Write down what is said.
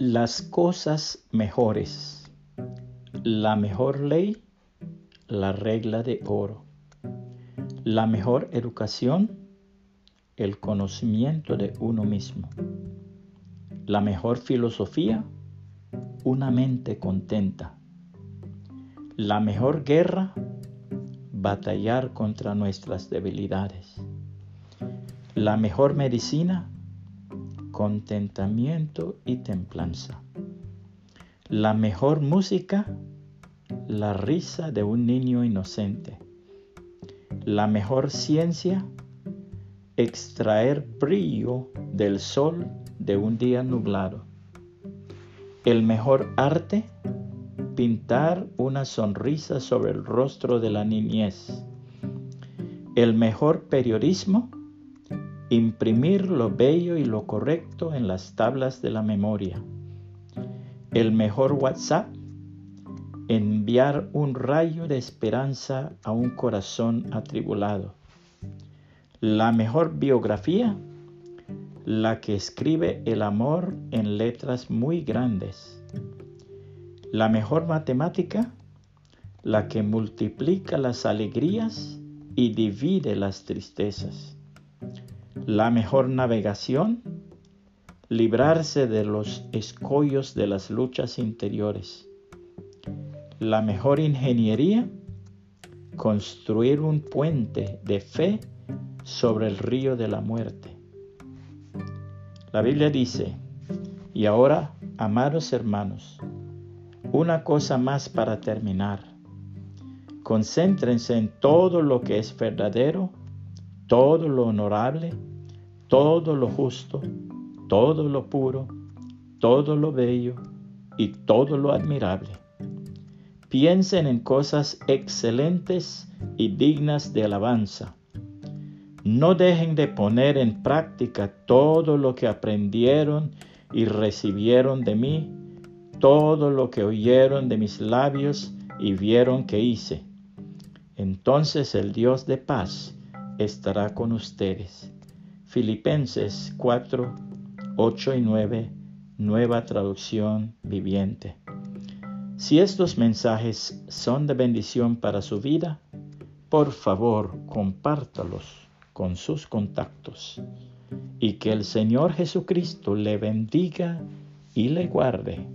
Las cosas mejores. La mejor ley, la regla de oro. La mejor educación, el conocimiento de uno mismo. La mejor filosofía, una mente contenta. La mejor guerra, batallar contra nuestras debilidades. La mejor medicina, contentamiento y templanza. La mejor música, la risa de un niño inocente. La mejor ciencia, extraer brillo del sol de un día nublado. El mejor arte, pintar una sonrisa sobre el rostro de la niñez. El mejor periodismo, imprimir lo bello y lo correcto en las tablas de la memoria. El mejor WhatsApp, enviar un rayo de esperanza a un corazón atribulado. La mejor biografía, la que escribe el amor en letras muy grandes. La mejor matemática, la que multiplica las alegrías y divide las tristezas. La mejor navegación, librarse de los escollos de las luchas interiores. La mejor ingeniería, construir un puente de fe sobre el río de la muerte. La Biblia dice, y ahora, amados hermanos, una cosa más para terminar. Concéntrense en todo lo que es verdadero, todo lo honorable, todo lo justo, todo lo puro, todo lo bello y todo lo admirable. Piensen en cosas excelentes y dignas de alabanza. No dejen de poner en práctica todo lo que aprendieron y recibieron de mí, todo lo que oyeron de mis labios y vieron que hice. Entonces el Dios de paz estará con ustedes Filipenses 4, 8 y 9, nueva traducción viviente. Si estos mensajes son de bendición para su vida, por favor compártalos con sus contactos y que el Señor Jesucristo le bendiga y le guarde.